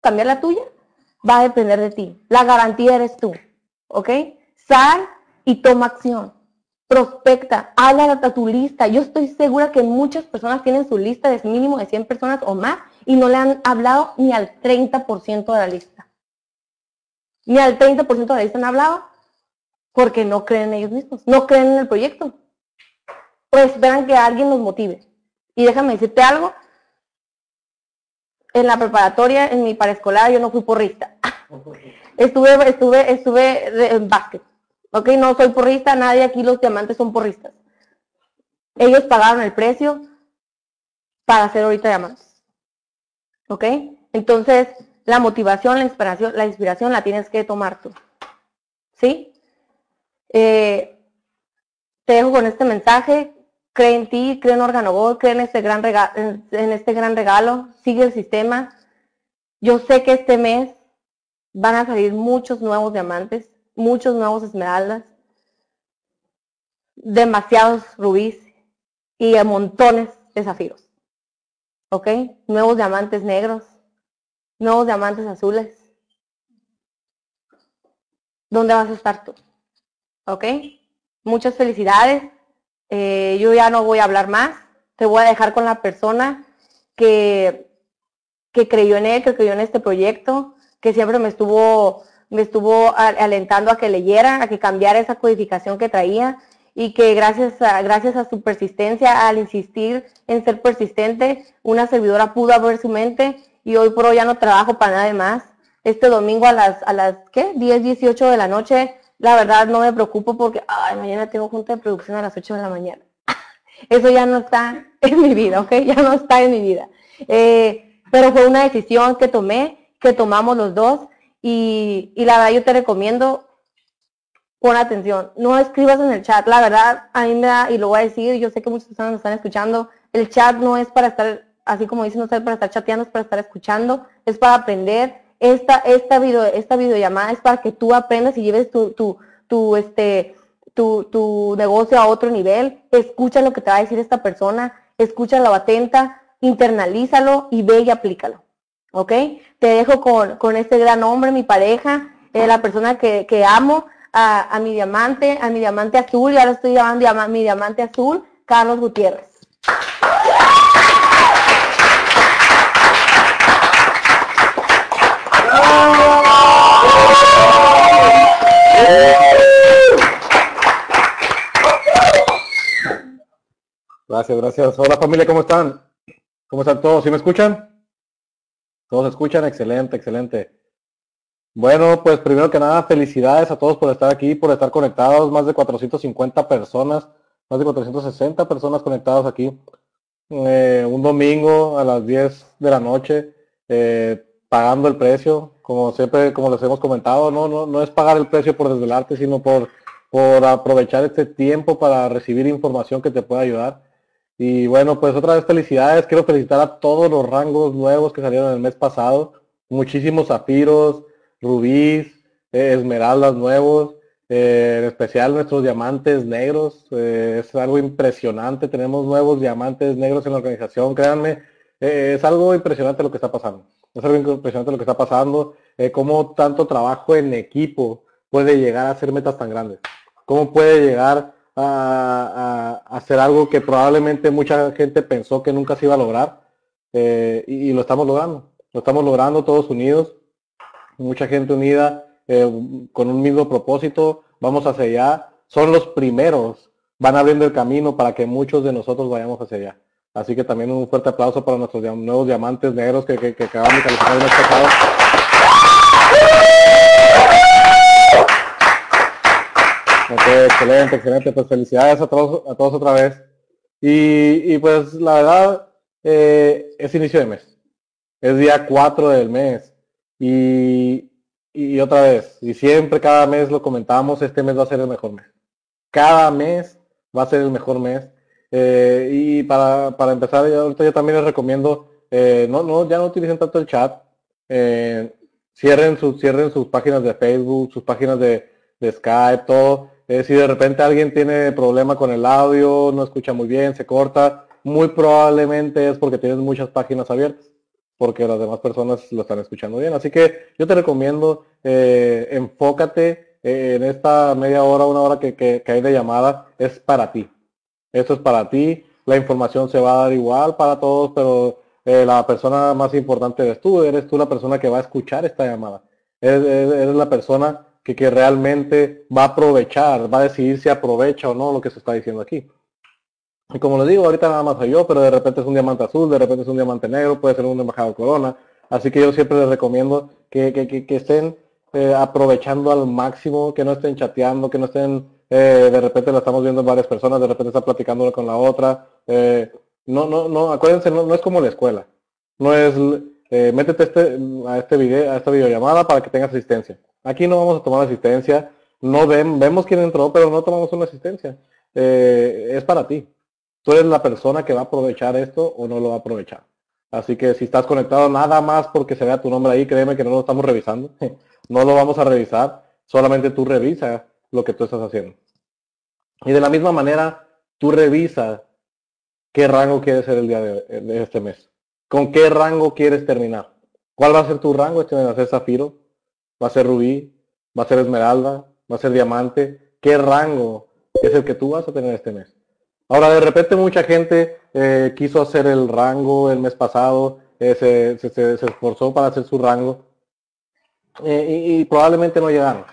cambiar la tuya, va a depender de ti. La garantía eres tú, ¿ok? Sal y toma acción. Prospecta, habla a tu lista. Yo estoy segura que muchas personas tienen su lista de mínimo de 100 personas o más y no le han hablado ni al 30% de la lista. Ni al 30% de la lista han hablado porque no creen en ellos mismos, no creen en el proyecto. Pues esperan que alguien los motive. Y déjame decirte algo, en la preparatoria, en mi paraescolar, yo no fui porrista. estuve, estuve, estuve en básquet. Ok, no soy porrista, nadie aquí los diamantes son porristas. Ellos pagaron el precio para hacer ahorita diamantes. ¿Ok? Entonces, la motivación, la inspiración, la inspiración la tienes que tomar tú. ¿Sí? Eh, te dejo con este mensaje cree en ti, cree en Organogol, cree en este gran regalo, en este gran regalo, sigue el sistema. Yo sé que este mes van a salir muchos nuevos diamantes, muchos nuevos esmeraldas, demasiados rubíes y montones de zafiros. ¿Ok? Nuevos diamantes negros, nuevos diamantes azules. ¿Dónde vas a estar tú? ¿Ok? Muchas felicidades. Eh, yo ya no voy a hablar más, te voy a dejar con la persona que, que creyó en él, que creyó en este proyecto, que siempre me estuvo, me estuvo alentando a que leyera, a que cambiara esa codificación que traía y que gracias a, gracias a su persistencia, al insistir en ser persistente, una servidora pudo abrir su mente y hoy por hoy ya no trabajo para nada más. Este domingo a las, a las, ¿qué? 10, 18 de la noche la verdad no me preocupo porque, ay, mañana tengo junta de producción a las 8 de la mañana. Eso ya no está en mi vida, ¿ok? Ya no está en mi vida. Eh, pero fue una decisión que tomé, que tomamos los dos y, y la verdad yo te recomiendo, pon atención, no escribas en el chat, la verdad a mí me da, y lo voy a decir, yo sé que muchas personas nos están escuchando, el chat no es para estar, así como dicen, no es para estar chateando, es para estar escuchando, es para aprender, esta, esta, video, esta videollamada es para que tú aprendas y lleves tu, tu, este, tu, tu negocio a otro nivel. Escucha lo que te va a decir esta persona, escúchalo atenta, internalízalo y ve y aplícalo. ¿Ok? Te dejo con, con este gran hombre, mi pareja, eh, la persona que, que amo, a, a, mi diamante, a mi diamante azul, y ahora estoy llamando a mi diamante azul, Carlos Gutiérrez. Gracias, gracias. Hola familia, ¿cómo están? ¿Cómo están todos? ¿Sí me escuchan? ¿Todos escuchan? Excelente, excelente. Bueno, pues primero que nada, felicidades a todos por estar aquí, por estar conectados. Más de 450 personas, más de 460 personas conectadas aquí. Eh, un domingo a las 10 de la noche, eh, pagando el precio. Como siempre, como les hemos comentado, no, no, no es pagar el precio por desvelarte, sino por, por aprovechar este tiempo para recibir información que te pueda ayudar. Y bueno, pues otra vez felicidades. Quiero felicitar a todos los rangos nuevos que salieron el mes pasado. Muchísimos zafiros, rubíes, eh, esmeraldas nuevos, eh, en especial nuestros diamantes negros. Eh, es algo impresionante. Tenemos nuevos diamantes negros en la organización. Créanme, es algo impresionante lo que está pasando. Es algo impresionante lo que está pasando. cómo tanto trabajo en equipo puede llegar a hacer metas tan grandes. Cómo puede llegar a, hacer algo que probablemente mucha gente pensó que nunca se iba a lograr eh, y, lo estamos logrando. Lo estamos logrando todos unidos, mucha gente unida eh, con un mismo propósito. Vamos hacia allá. Son los primeros, van abriendo el camino para que muchos de nosotros vayamos hacia allá. Así que también un fuerte aplauso para nuestros nuevos diamantes negros que, que, acaban de calificar el mes Ok, excelente, excelente. Pues felicidades a todos, a todos otra vez. Y, pues la verdad, eh, es inicio de mes. Es día 4 del mes. Y, y otra vez, y siempre cada mes lo comentamos, este mes va a ser el mejor mes. Cada mes va a ser el mejor mes. Eh, y para, para empezar, ahorita yo también les recomiendo, eh, no, no, ya no utilicen tanto el chat. cierren, sus, cierren sus páginas de Facebook, sus páginas de, de Skype, todo. Si de repente alguien tiene problema con el audio, no escucha muy bien, se corta, muy probablemente es porque tienes muchas páginas abiertas. porque las demás personas lo están escuchando bien. Así que yo te recomiendo, eh, enfócate eh, en esta media hora, una hora que, que, hay de llamada, es para ti. Esto es para ti. La información se va a dar igual para todos, pero eh, la persona más importante eres tú. Eres tú la persona que va a escuchar esta llamada. Eres, la persona que, que realmente va a aprovechar, va a decidir si aprovecha o no lo que se está diciendo aquí. Y como les digo, ahorita nada más soy yo, pero de repente es un diamante azul, de repente es un diamante negro, puede ser un embajador corona. Así que yo siempre les recomiendo que, estén eh, aprovechando al máximo, que no estén chateando, que no estén, eh, de repente lo estamos viendo en varias personas, de repente está platicando una con la otra. Eh, no, no, no, acuérdense, no, no, es como la escuela. No es, métete este, a este video, a esta videollamada para que tengas asistencia. Aquí no vamos a tomar asistencia, no ven, vemos quién entró, pero no tomamos una asistencia. es para ti tú eres la persona que va a aprovechar esto o no lo va a aprovechar. Así que si estás conectado nada más porque se vea tu nombre ahí, créeme que no lo estamos revisando. no lo vamos a revisar. Solamente tú revisa lo que tú estás haciendo. Y de la misma manera, tú revisa qué rango quieres ser el día de, este mes. ¿Con qué rango quieres terminar? ¿Cuál va a ser tu rango? Este va a ser zafiro, va a ser rubí, va a ser esmeralda, va a ser diamante. ¿Qué rango es el que tú vas a tener este mes? Ahora, de repente mucha gente eh, quiso hacer el rango el mes pasado, eh, se, esforzó para hacer su rango eh, y, probablemente no llegaron.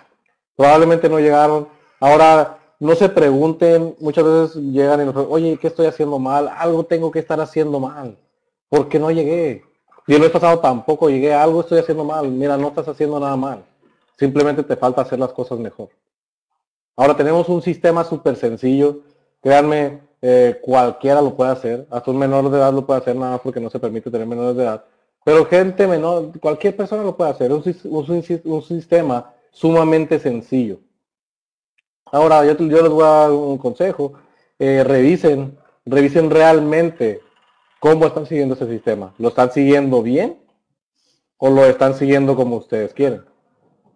Probablemente no llegaron. Ahora, no se pregunten, muchas veces llegan y nos preguntan, oye, ¿qué estoy haciendo mal? Algo tengo que estar haciendo mal. ¿Por qué no llegué? Y el mes pasado tampoco llegué, algo estoy haciendo mal. Mira, no estás haciendo nada mal. Simplemente te falta hacer las cosas mejor. Ahora tenemos un sistema súper sencillo. Créanme, eh, cualquiera lo puede hacer, hasta un menor de edad lo puede hacer nada más porque no se permite tener menores de edad, pero gente menor, cualquier persona lo puede hacer, es un, sistema sumamente sencillo. Ahora, yo, yo, les voy a dar un consejo, eh, revisen, revisen realmente cómo están siguiendo ese sistema, ¿lo están siguiendo bien o lo están siguiendo como ustedes quieren?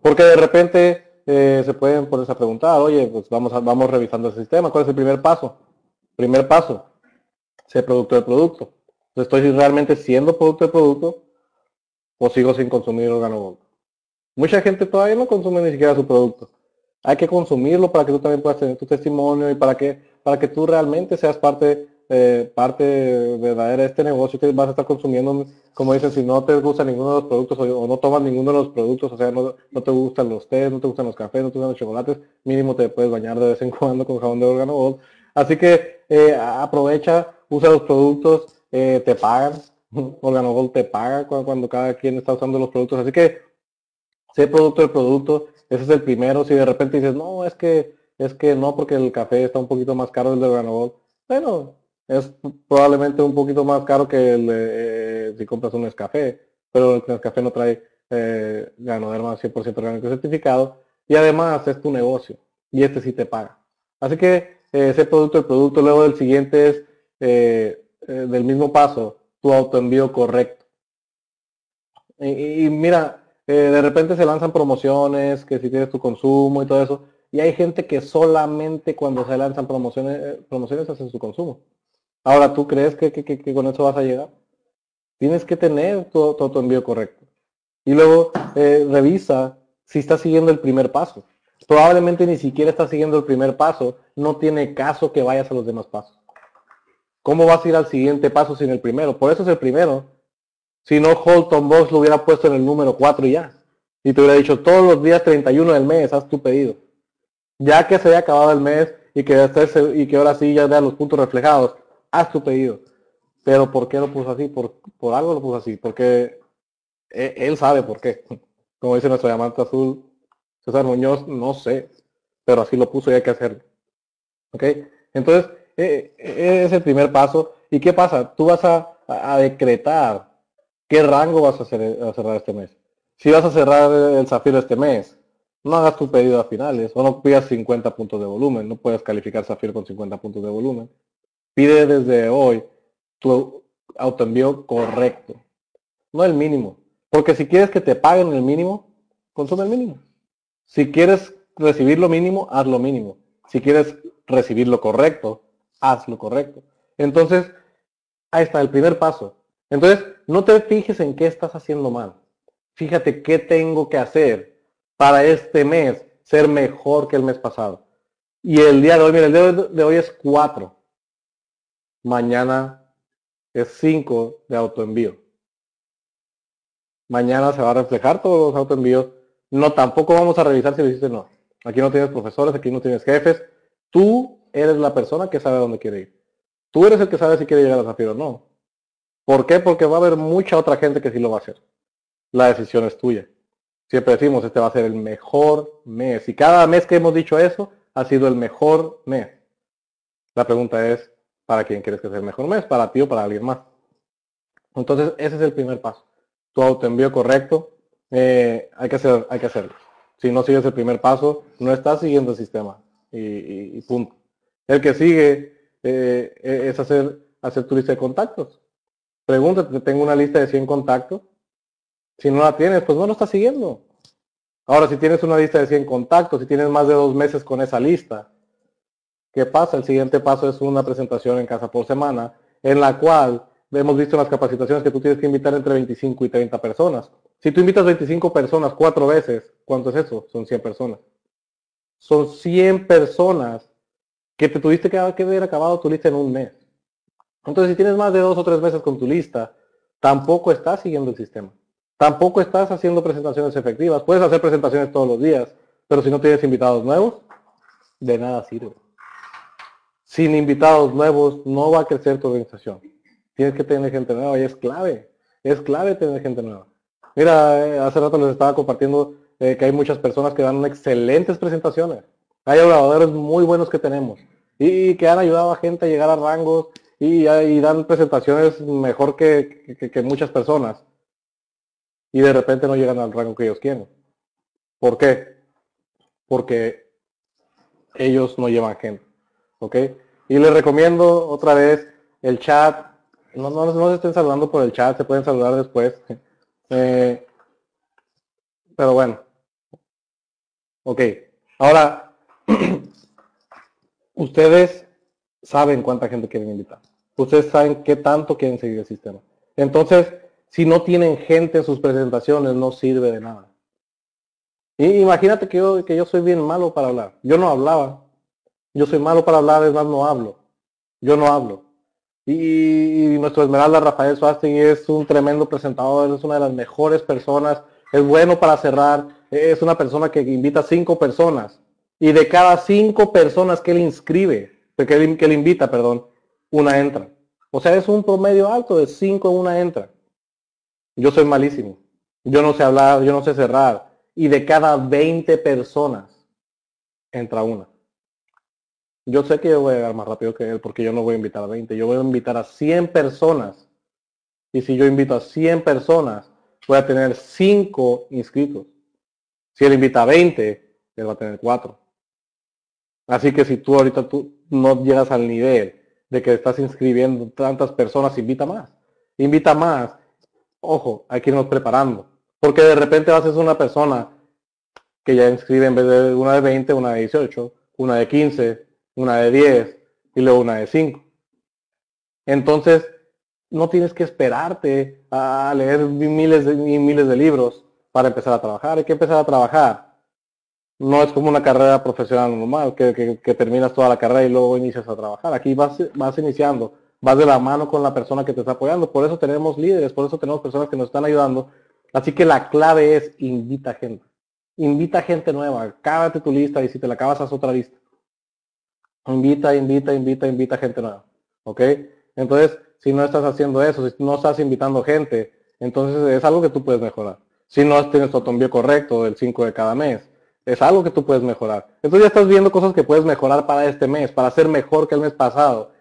Porque de repente eh, se pueden ponerse a preguntar, oye, pues vamos, vamos revisando el sistema, ¿cuál es el primer paso? Primer paso, ser producto del producto. ¿Estoy realmente siendo producto del producto o sigo sin consumir organo Mucha gente todavía no consume ni siquiera su producto. Hay que consumirlo para que tú también puedas tener tu testimonio y para que, para que tú realmente seas parte, eh, parte verdadera de este negocio que vas a estar consumiendo. Como dicen, si no te gusta ninguno de los productos o, no tomas ninguno de los productos, o sea, no, te gustan los tés, no te gustan los cafés, no te gustan los chocolates, mínimo te puedes bañar de vez en cuando con jabón de órgano Así que eh, aprovecha, usa los productos, eh, te pagan, Organogold te paga cuando, cada quien está usando los productos. Así que sé producto del producto, ese es el primero. Si de repente dices, no, es que es que no, porque el café está un poquito más caro del de Organogold. Bueno, es probablemente un poquito más caro que el eh, si compras un Nescafé, pero el Nescafé no trae eh, Ganoderma 100% orgánico certificado y además es tu negocio y este sí te paga. Así que ese producto, el producto, luego del siguiente es eh, eh, del mismo paso, tu autoenvío correcto. Y, mira, eh, de repente se lanzan promociones, que si tienes tu consumo y todo eso, y hay gente que solamente cuando se lanzan promociones, promociones hacen su consumo. Ahora, ¿tú crees que, con eso vas a llegar? Tienes que tener tu, tu autoenvío correcto. Y luego revisa si estás siguiendo el primer paso probablemente ni siquiera estás siguiendo el primer paso, no tiene caso que vayas a los demás pasos. ¿Cómo vas a ir al siguiente paso sin el primero? Por eso es el primero. Si no, Holton Box lo hubiera puesto en el número 4 y ya. Y te hubiera dicho, todos los días 31 del mes, haz tu pedido. Ya que se haya acabado el mes y que, y que ahora sí ya vean los puntos reflejados, haz tu pedido. Pero ¿por qué lo puso así? Por, por algo lo puso así. Porque él, él sabe por qué. Como dice nuestro diamante azul, César Muñoz, no sé, pero así lo puso y hay que hacerlo. ¿Ok? Entonces, eh, eh, es el primer paso. ¿Y qué pasa? Tú vas a, decretar qué rango vas a, hacer, a, cerrar este mes. Si vas a cerrar el zafiro este mes, no hagas tu pedido a finales o no pidas 50 puntos de volumen. No puedes calificar zafiro con 50 puntos de volumen. Pide desde hoy tu autoenvío correcto, no el mínimo. Porque si quieres que te paguen el mínimo, consume el mínimo. Si quieres recibir lo mínimo, haz lo mínimo. Si quieres recibir lo correcto, haz lo correcto. Entonces, ahí está el primer paso. Entonces, no te fijes en qué estás haciendo mal. Fíjate qué tengo que hacer para este mes ser mejor que el mes pasado. Y el día de hoy, mira, el día de hoy es 4. Mañana es 5 de autoenvío. Mañana se va a reflejar todos los autoenvíos. No, tampoco vamos a revisar si lo hiciste o no. Aquí no tienes profesores, aquí no tienes jefes. Tú eres la persona que sabe dónde quiere ir. Tú eres el que sabe si quiere llegar a Zafiro o no. ¿Por qué? Porque va a haber mucha otra gente que sí lo va a hacer. La decisión es tuya. Siempre decimos, este va a ser el mejor mes. Y cada mes que hemos dicho eso, ha sido el mejor mes. La pregunta es, ¿para quién quieres que sea el mejor mes? ¿Para ti o para alguien más? Entonces, ese es el primer paso. Tu autoenvío correcto, eh, hay, que hacer, hay que hacerlo. Si no sigues el primer paso, no estás siguiendo el sistema. Y, punto. El que sigue eh, es hacer, hacer tu lista de contactos. Pregúntate, tengo una lista de 100 contactos. Si no la tienes, pues no lo estás siguiendo. Ahora, si tienes una lista de 100 contactos, si tienes más de dos meses con esa lista, ¿qué pasa? El siguiente paso es una presentación en casa por semana, en la cual hemos visto en las capacitaciones que tú tienes que invitar entre 25 y 30 personas. Si tú invitas 25 personas cuatro veces, ¿cuánto es eso? Son 100 personas. Son 100 personas que te tuviste que haber acabado tu lista en un mes. Entonces, si tienes más de dos o tres meses con tu lista, tampoco estás siguiendo el sistema. Tampoco estás haciendo presentaciones efectivas. Puedes hacer presentaciones todos los días, pero si no tienes invitados nuevos, de nada sirve. Sin invitados nuevos no va a crecer tu organización. Tienes que tener gente nueva y es clave. Es clave tener gente nueva. Mira, eh, hace rato les estaba compartiendo eh, que hay muchas personas que dan excelentes presentaciones. Hay oradores muy buenos que tenemos y que han ayudado a gente a llegar a rangos y, dan presentaciones mejor que, muchas personas. Y de repente no llegan al rango que ellos quieren. ¿Por qué? Porque ellos no llevan gente. ¿Ok? Y les recomiendo otra vez el chat. No, no, no se estén saludando por el chat, se pueden saludar después. Eh, pero bueno. Ok. Ahora, ustedes saben cuánta gente quieren invitar. Ustedes saben qué tanto quieren seguir el sistema. Entonces, si no tienen gente en sus presentaciones, no sirve de nada. Y imagínate que yo, que yo soy bien malo para hablar. Yo no hablaba. Yo soy malo para hablar, es más, no hablo. Yo no hablo. Y, nuestro Esmeralda Rafael Suástegui es un tremendo presentador, es una de las mejores personas, es bueno para cerrar, es una persona que invita a cinco personas. Y de cada cinco personas que él inscribe, que él, que él invita, perdón, una entra. O sea, es un promedio alto de 5 una entra. Yo soy malísimo. Yo no sé hablar, yo no sé cerrar. Y de cada 20 personas entra una. Yo sé que yo voy a llegar más rápido que él porque yo no voy a invitar a 20. Yo voy a invitar a 100 personas. Y si yo invito a 100 personas, voy a tener 5 inscritos. Si él invita a 20, él va a tener 4. Así que si tú ahorita tú no llegas al nivel de que estás inscribiendo tantas personas, invita más. Invita más. Ojo, hay que irnos preparando. Porque de repente vas a ser una persona que ya inscribe en vez de una de 20, una de 18, una de 15, una de 10 y luego una de 5. Entonces, no tienes que esperarte a leer miles de, miles de libros para empezar a trabajar. Hay que empezar a trabajar no es como una carrera profesional normal, que, terminas toda la carrera y luego inicias a trabajar. Aquí vas, vas iniciando, vas de la mano con la persona que te está apoyando. Por eso tenemos líderes, por eso tenemos personas que nos están ayudando. Así que la clave es invita gente. Invita gente nueva, cábate tu lista y si te la acabas haz otra lista. Invita, invita, invita, invita gente nueva. ¿Ok? Entonces, si no estás haciendo eso, si no estás invitando gente, entonces es algo que tú puedes mejorar. Si no tienes tu autoenvío correcto del 5 de cada mes, es algo que tú puedes mejorar. Entonces ya estás viendo cosas que puedes mejorar para este mes, para ser mejor que el mes pasado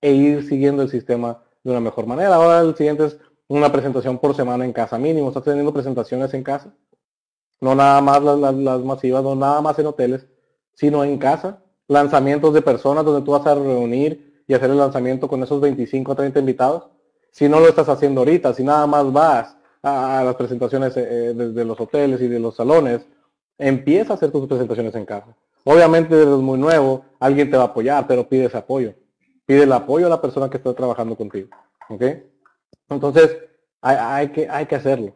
e ir siguiendo el sistema de una mejor manera. Ahora el siguiente es una presentación por semana en casa mínimo. ¿Estás teniendo presentaciones en casa? No nada más las, masivas, no nada más en hoteles, sino en casa. Lanzamientos de personas donde tú vas a reunir y hacer el lanzamiento con esos 25 o 30 invitados. Si no lo estás haciendo ahorita, si nada más vas a, las presentaciones eh, eh, desde los hoteles y de los salones, Empieza a hacer tus presentaciones en casa. Obviamente eres muy nuevo, alguien te va a apoyar, pero pide ese apoyo. Pide el apoyo a la persona que está trabajando contigo. ¿Ok? Entonces, hay, que, hay que hacerlo.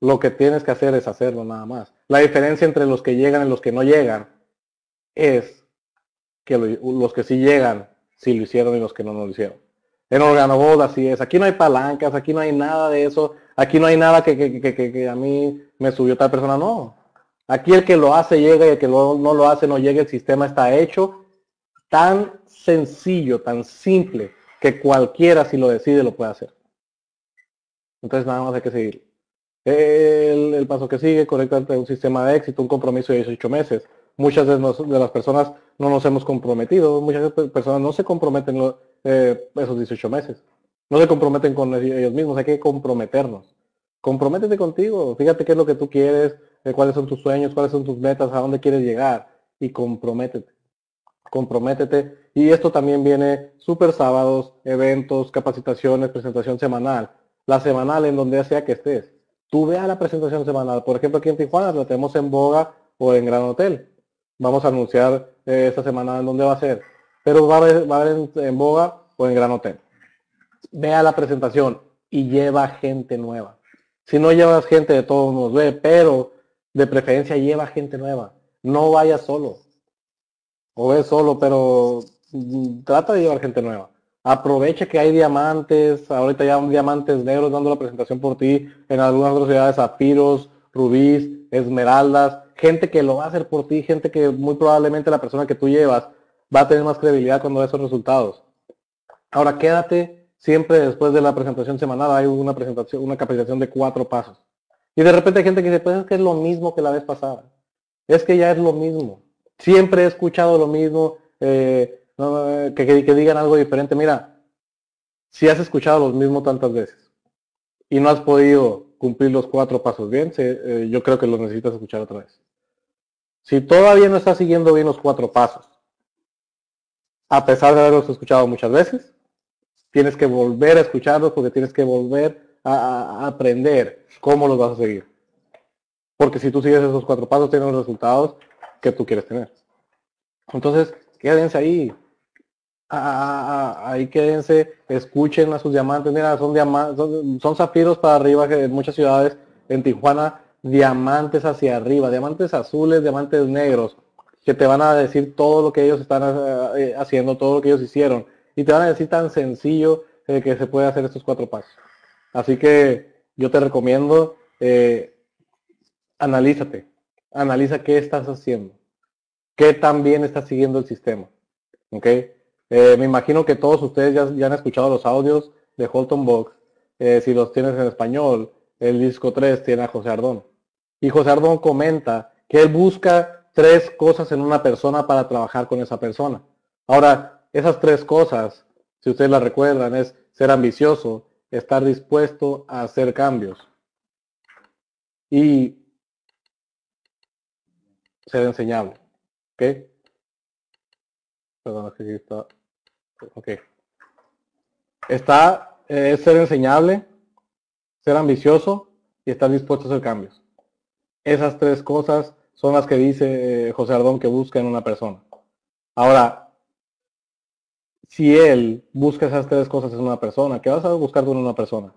Lo que tienes que hacer es hacerlo nada más. La diferencia entre los que llegan y los que no llegan es que los que sí llegan, sí lo hicieron y los que no, no lo hicieron. En Organoboda así es. Aquí no hay palancas, aquí no hay nada de eso. Aquí no hay nada que, a mí me subió tal persona. No. Aquí el que lo hace llega y el que no lo hace no llega. El sistema está hecho tan sencillo, tan simple, que cualquiera si lo decide lo puede hacer. Entonces nada más hay que seguir. El, paso que sigue, conectarte a un sistema de éxito, un compromiso de 18 meses. Muchas de, de las personas no nos hemos comprometido, muchas personas no se comprometen eh, esos 18 meses. No se comprometen con ellos mismos, hay que comprometernos. Comprométete contigo, fíjate qué es lo que tú quieres, eh, cuáles son tus sueños, cuáles son tus metas, a dónde quieres llegar y comprométete. Comprométete. Y esto también viene super sábados, eventos, capacitaciones, presentación semanal. La semanal en donde sea que estés. Tú vea la presentación semanal. Por ejemplo, aquí en Tijuana la tenemos en Boga o en Gran Hotel. Vamos a anunciar eh, esta semana en dónde va a ser. Pero va a haber, en, Boga o en Gran Hotel. Vea la presentación y lleva gente nueva. Si no llevas gente de todos nos ve, pero de preferencia lleva gente nueva. No vayas solo. O ve solo, pero mm, trata de llevar gente nueva. Aprovecha que hay diamantes, ahorita ya diamantes negros dando la presentación por ti, en algunas otras ciudades zafiros, rubíes, esmeraldas, gente que lo va a hacer por ti, gente que muy probablemente la persona que tú llevas va a tener más credibilidad cuando ve esos resultados. Ahora quédate siempre después de la presentación semanal, hay una presentación, una capacitación de cuatro pasos. Y de repente hay gente que dice, pues es que es lo mismo que la vez pasada. Es que ya es lo mismo. Siempre he escuchado lo mismo. Eh, que, digan algo diferente. Mira, si has escuchado los mismos tantas veces y no has podido cumplir los cuatro pasos bien, eh, yo creo que los necesitas escuchar otra vez. Si todavía no estás siguiendo bien los cuatro pasos, a pesar de haberlos escuchado muchas veces, tienes que volver a escucharlos porque tienes que volver a, aprender cómo los vas a seguir. Porque si tú sigues esos cuatro pasos, tienes los resultados que tú quieres tener. Entonces, quédense ahí, ahí quédense, escuchen a sus diamantes, mira, son, diamantes, son, zafiros para arriba que en muchas ciudades, en Tijuana, diamantes hacia arriba, diamantes azules, diamantes negros, que te van a decir todo lo que ellos están eh, haciendo, todo lo que ellos hicieron, y te van a decir tan sencillo eh, que se puede hacer estos cuatro pasos. Así que yo te recomiendo, eh, analízate, analiza qué estás haciendo, qué tan bien estás siguiendo el sistema, ¿ok? Eh, me imagino que todos ustedes ya, han escuchado los audios de Holton Box. Eh, si los tienes en español, el disco 3 tiene a José Ardón. Y José Ardón comenta que él busca tres cosas en una persona para trabajar con esa persona. Ahora, esas tres cosas, si ustedes las recuerdan, es ser ambicioso, estar dispuesto a hacer cambios y ser enseñable. ¿Ok? Perdón, aquí está. Ok. Está, eh, ser enseñable, ser ambicioso y estar dispuesto a hacer cambios. Esas tres cosas son las que dice eh, José Ardón que busca en una persona. Ahora, si él busca esas tres cosas en una persona, ¿qué vas a buscar tú en una persona?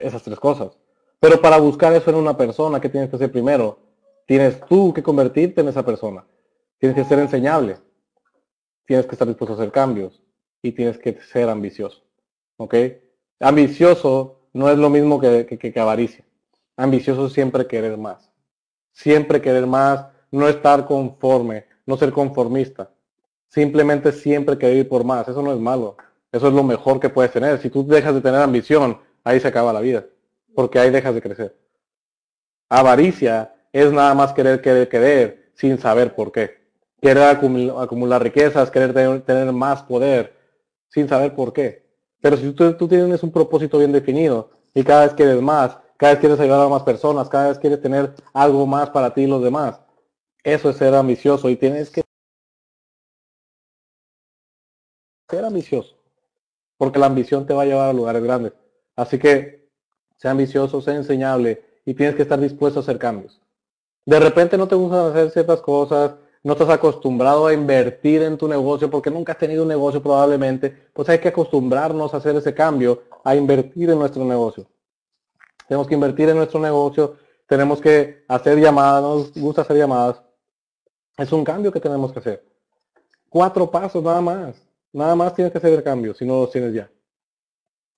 Esas tres cosas. Pero para buscar eso en una persona, ¿qué tienes que hacer primero? Tienes tú que convertirte en esa persona. Tienes que ser enseñable. Tienes que estar dispuesto a hacer cambios y tienes que ser ambicioso. ¿Ok? Ambicioso no es lo mismo que, que, avaricia. Ambicioso siempre querer más. Siempre querer más, no estar conforme, no ser conformista. Simplemente siempre querer ir por más. Eso no es malo. Eso es lo mejor que puedes tener. Si tú dejas de tener ambición, ahí se acaba la vida. Porque ahí dejas de crecer. Avaricia es nada más querer, querer, querer, sin saber por qué. Querer acumular, riquezas, querer tener más poder, sin saber por qué. Pero si tú, tienes un propósito bien definido y cada vez quieres más, cada vez quieres ayudar a más personas, cada vez quieres tener algo más para ti y los demás, eso es ser ambicioso y tienes que ser ambicioso, porque la ambición te va a llevar a lugares grandes. Así que sea ambicioso, sea enseñable y tienes que estar dispuesto a hacer cambios. De repente no te gustan hacer ciertas cosas, no estás acostumbrado a invertir en tu negocio porque nunca has tenido un negocio probablemente, pues hay que acostumbrarnos a hacer ese cambio, a invertir en nuestro negocio. Tenemos que invertir en nuestro negocio, tenemos que hacer llamadas, nos gusta hacer llamadas. Es un cambio que tenemos que hacer. Cuatro pasos nada más. Nada más tienes que hacer el cambio, si no los tienes ya.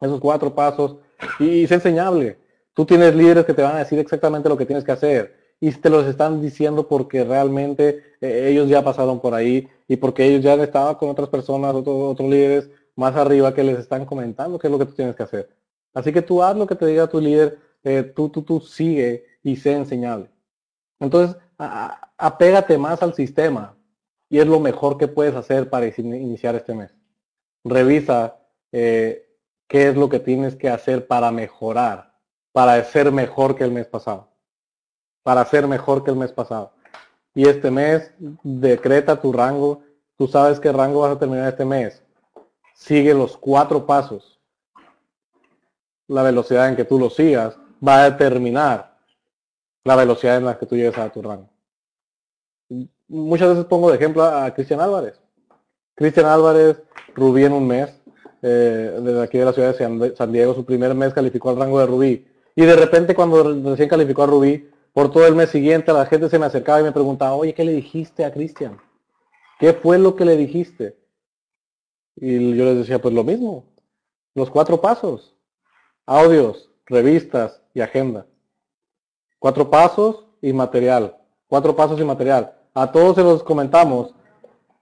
Esos cuatro pasos. Y, es enseñable. Tú tienes líderes que te van a decir exactamente lo que tienes que hacer. Y te los están diciendo porque realmente eh, ellos ya pasaron por ahí y porque ellos ya han estado con otras personas, otros, otros líderes más arriba que les están comentando qué es lo que tú tienes que hacer. Así que tú haz lo que te diga tu líder, eh, tú, tú, tú sigue y sé enseñable. Entonces, apégate más al sistema y es lo mejor que puedes hacer para iniciar este mes. Revisa eh, qué es lo que tienes que hacer para mejorar, para ser mejor que el mes pasado, para ser mejor que el mes pasado. Y este mes decreta tu rango, tú sabes qué rango vas a terminar este mes. Sigue los cuatro pasos. La velocidad en que tú lo sigas va a determinar la velocidad en la que tú llegues a tu rango. Muchas veces pongo de ejemplo a Cristian Álvarez. Cristian Álvarez, Rubí en un mes, eh, desde aquí de la ciudad de San Diego, su primer mes calificó al rango de Rubí. Y de repente cuando recién calificó a Rubí, por todo el mes siguiente la gente se me acercaba y me preguntaba, oye, ¿qué le dijiste a Cristian? ¿Qué fue lo que le dijiste? Y yo les decía, pues lo mismo, los cuatro pasos, audios, revistas y agenda. Cuatro pasos y material, cuatro pasos y material. A todos se los comentamos.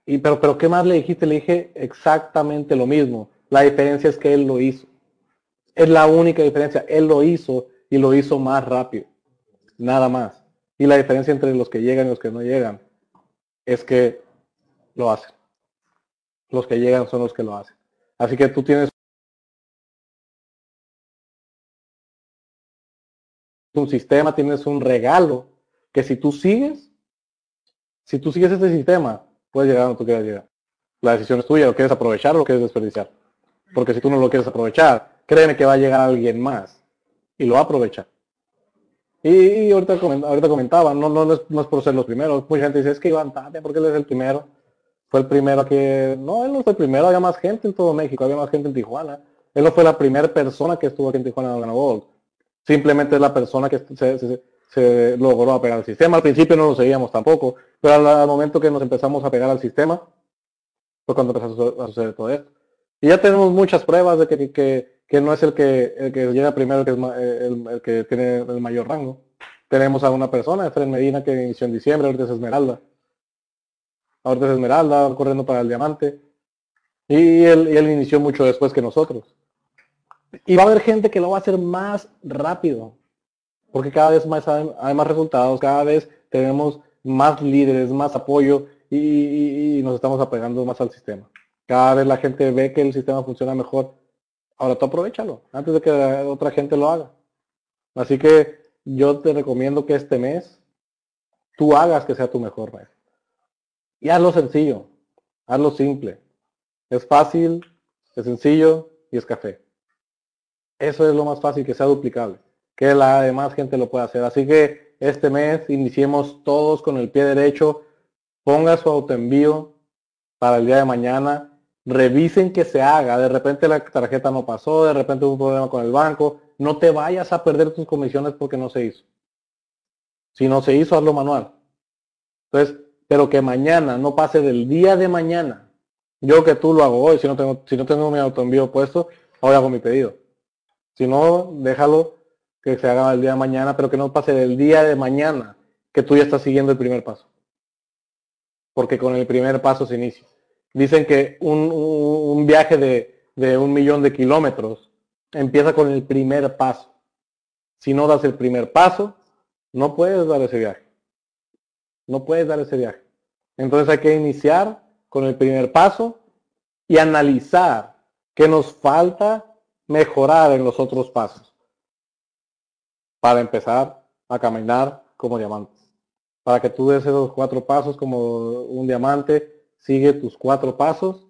Y, pero, pero, ¿qué más le dijiste? Le dije exactamente lo mismo. La diferencia es que él lo hizo. Es la única diferencia. Él lo hizo y lo hizo más rápido. Nada más. Y la diferencia entre los que llegan y los que no llegan es que lo hacen. Los que llegan son los que lo hacen. Así que tú tienes un sistema, tienes un regalo que si tú sigues, si tú sigues este sistema, puedes llegar a donde tú quieras llegar. La decisión es tuya, lo quieres aprovechar o lo quieres desperdiciar. Porque si tú no lo quieres aprovechar, créeme que va a llegar alguien más y lo va a aprovechar. Y, ahorita, comentaba, no, no, no, es, por ser los primeros. Mucha gente dice, es que Iván Tapia, porque él es el primero. Fue el primero que... No, él no fue el primero, había más gente en todo México, había más gente en Tijuana. Él no fue la primera persona que estuvo aquí en Tijuana en Gold. Simplemente es la persona que se, logró apegar al sistema. Al principio no lo seguíamos tampoco, pero al, momento que nos empezamos a pegar al sistema, fue cuando empezó a suceder todo esto. Y ya tenemos muchas pruebas de que, no es el que, el que llega primero que es el, que tiene el mayor rango. Tenemos a una persona, Efren Medina, que inició en diciembre, ahorita es Esmeralda. Ahorita es Esmeralda, corriendo para el diamante. Y él inició mucho después que nosotros. Y va a haber gente que lo va a hacer más rápido. Porque cada vez más hay, más resultados, cada vez tenemos más líderes, más apoyo y nos estamos apegando más al sistema. Cada vez la gente ve que el sistema funciona mejor. Ahora tú aprovechalo antes de que otra gente lo haga. Así que yo te recomiendo que este mes tú hagas que sea tu mejor mes. Y hazlo sencillo, hazlo simple. Es fácil, es sencillo y es café. Eso es lo más fácil, que sea duplicable, que la demás gente lo pueda hacer. Así que este mes iniciemos todos con el pie derecho, ponga su autoenvío para el día de mañana revisen que se haga. De repente la tarjeta no pasó, de repente hubo un problema con el banco. No te vayas a perder tus comisiones porque no se hizo. Si no se hizo, hazlo manual. Entonces, pero que mañana no pase del día de mañana. Yo que tú lo hago hoy, si no tengo, si no tengo mi autoenvío puesto, hoy hago mi pedido. Si no, déjalo que se haga el día de mañana, pero que no pase del día de mañana que tú ya estás siguiendo el primer paso. Porque con el primer paso se inicia. Dicen que un, viaje de, un millón de kilómetros empieza con el primer paso. Si no das el primer paso, no puedes dar ese viaje. No puedes dar ese viaje. Entonces hay que iniciar con el primer paso y analizar qué nos falta mejorar en los otros pasos para empezar a caminar como diamantes. Para que tú des esos cuatro pasos como un diamante sigue tus cuatro pasos.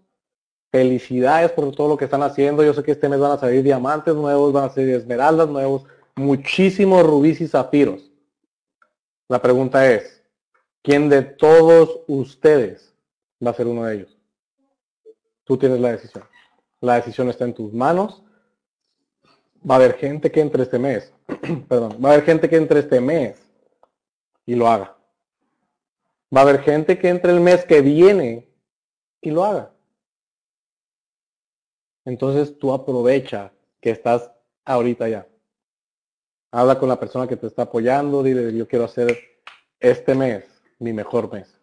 Felicidades por todo lo que están haciendo. Yo sé que este mes van a salir diamantes nuevos, van a salir esmeraldas nuevos, muchísimos rubíes y zafiros. La pregunta es, ¿Quién de todos ustedes va a ser uno de ellos? Tú tienes la decisión. La decisión está en tus manos. Va a haber gente que entre este mes, perdón, va a haber gente que entre este mes y lo haga. Va a haber gente que entre el mes que viene y lo haga. Entonces tú aprovecha que estás ahorita ya. Habla con la persona que te está apoyando, dile, yo quiero hacer este mes mi mejor mes.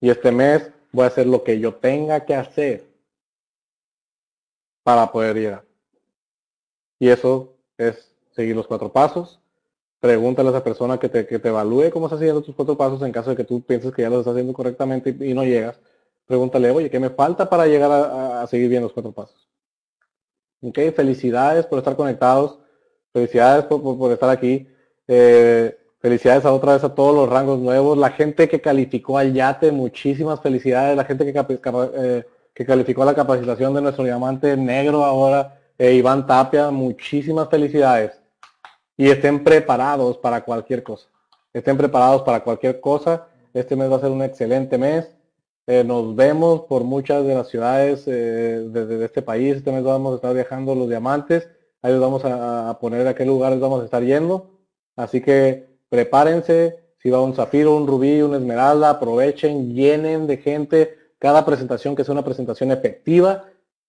Y este mes voy a hacer lo que yo tenga que hacer para poder llegar. Y eso es seguir los cuatro pasos. Pregúntale a esa persona que te, que te evalúe cómo estás haciendo tus cuatro pasos en caso de que tú pienses que ya lo estás haciendo correctamente y, no llegas. Pregúntale, oye, ¿qué me falta para llegar a, seguir bien los cuatro pasos? Ok, felicidades por estar conectados. Felicidades por, estar aquí. Eh, Felicidades a otra vez a todos los rangos nuevos. La gente que calificó al yate, muchísimas felicidades. La gente que, eh, que calificó la capacitación de nuestro diamante negro ahora, eh, Iván Tapia, muchísimas felicidades. Y estén preparados para cualquier cosa. Estén preparados para cualquier cosa. Este mes va a ser un excelente mes. Eh, nos vemos por muchas de las ciudades de, este país. Este mes vamos a estar viajando los diamantes. Ahí los vamos a, a poner a qué lugares vamos a estar yendo. Así que prepárense, si va un zafiro, un rubí, una esmeralda, aprovechen, llenen de gente cada presentación que sea una presentación efectiva,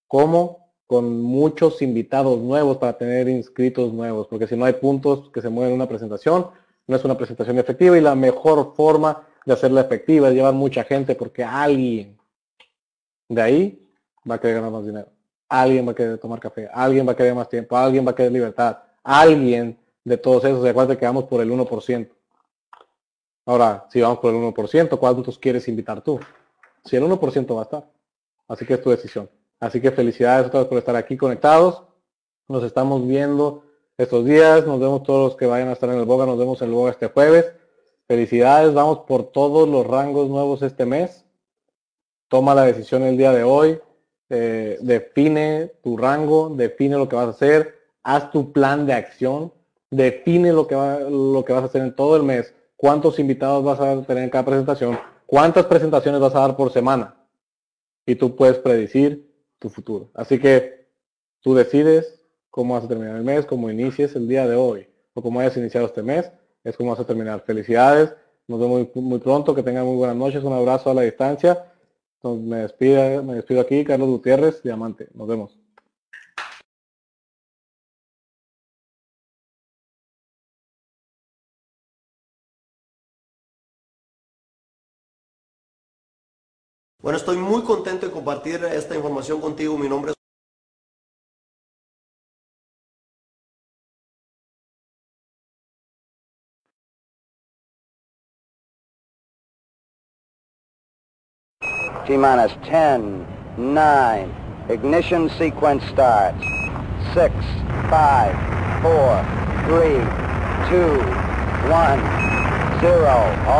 como con muchos invitados nuevos para tener inscritos nuevos, porque si no hay puntos que se mueven en una presentación, no es una presentación efectiva y la mejor forma de hacerla efectiva es llevar mucha gente porque alguien de ahí va a querer ganar más dinero, alguien va a querer tomar café, alguien va a querer más tiempo, alguien va a querer libertad, alguien de todos esos, de acuerdo que vamos por el 1%. Ahora, si vamos por el 1%, ¿cuántos quieres invitar tú? Si el 1% va a estar. Así que es tu decisión. Así que felicidades a todos por estar aquí conectados. Nos estamos viendo estos días. Nos vemos todos los que vayan a estar en el Boga. Nos vemos en el Boga este jueves. Felicidades. Vamos por todos los rangos nuevos este mes. Toma la decisión el día de hoy. Eh, define tu rango. Define lo que vas a hacer. Haz tu plan de acción define lo que, va, lo que vas a hacer en todo el mes, cuántos invitados vas a tener en cada presentación, cuántas presentaciones vas a dar por semana. Y tú puedes predecir tu futuro. Así que tú decides cómo vas a terminar el mes, cómo inicies el día de hoy, o cómo hayas iniciado este mes, es cómo vas a terminar. Felicidades, nos vemos muy, pronto, que tengan muy buenas noches, un abrazo a la distancia. me, despido, me despido aquí, Carlos Gutiérrez, Diamante. Nos vemos. Bueno, estoy muy contento de compartir esta información contigo. Mi nombre es T-minus 10, 9, ignition sequence starts. 6, 5, 4, 3, 2, 1, 0.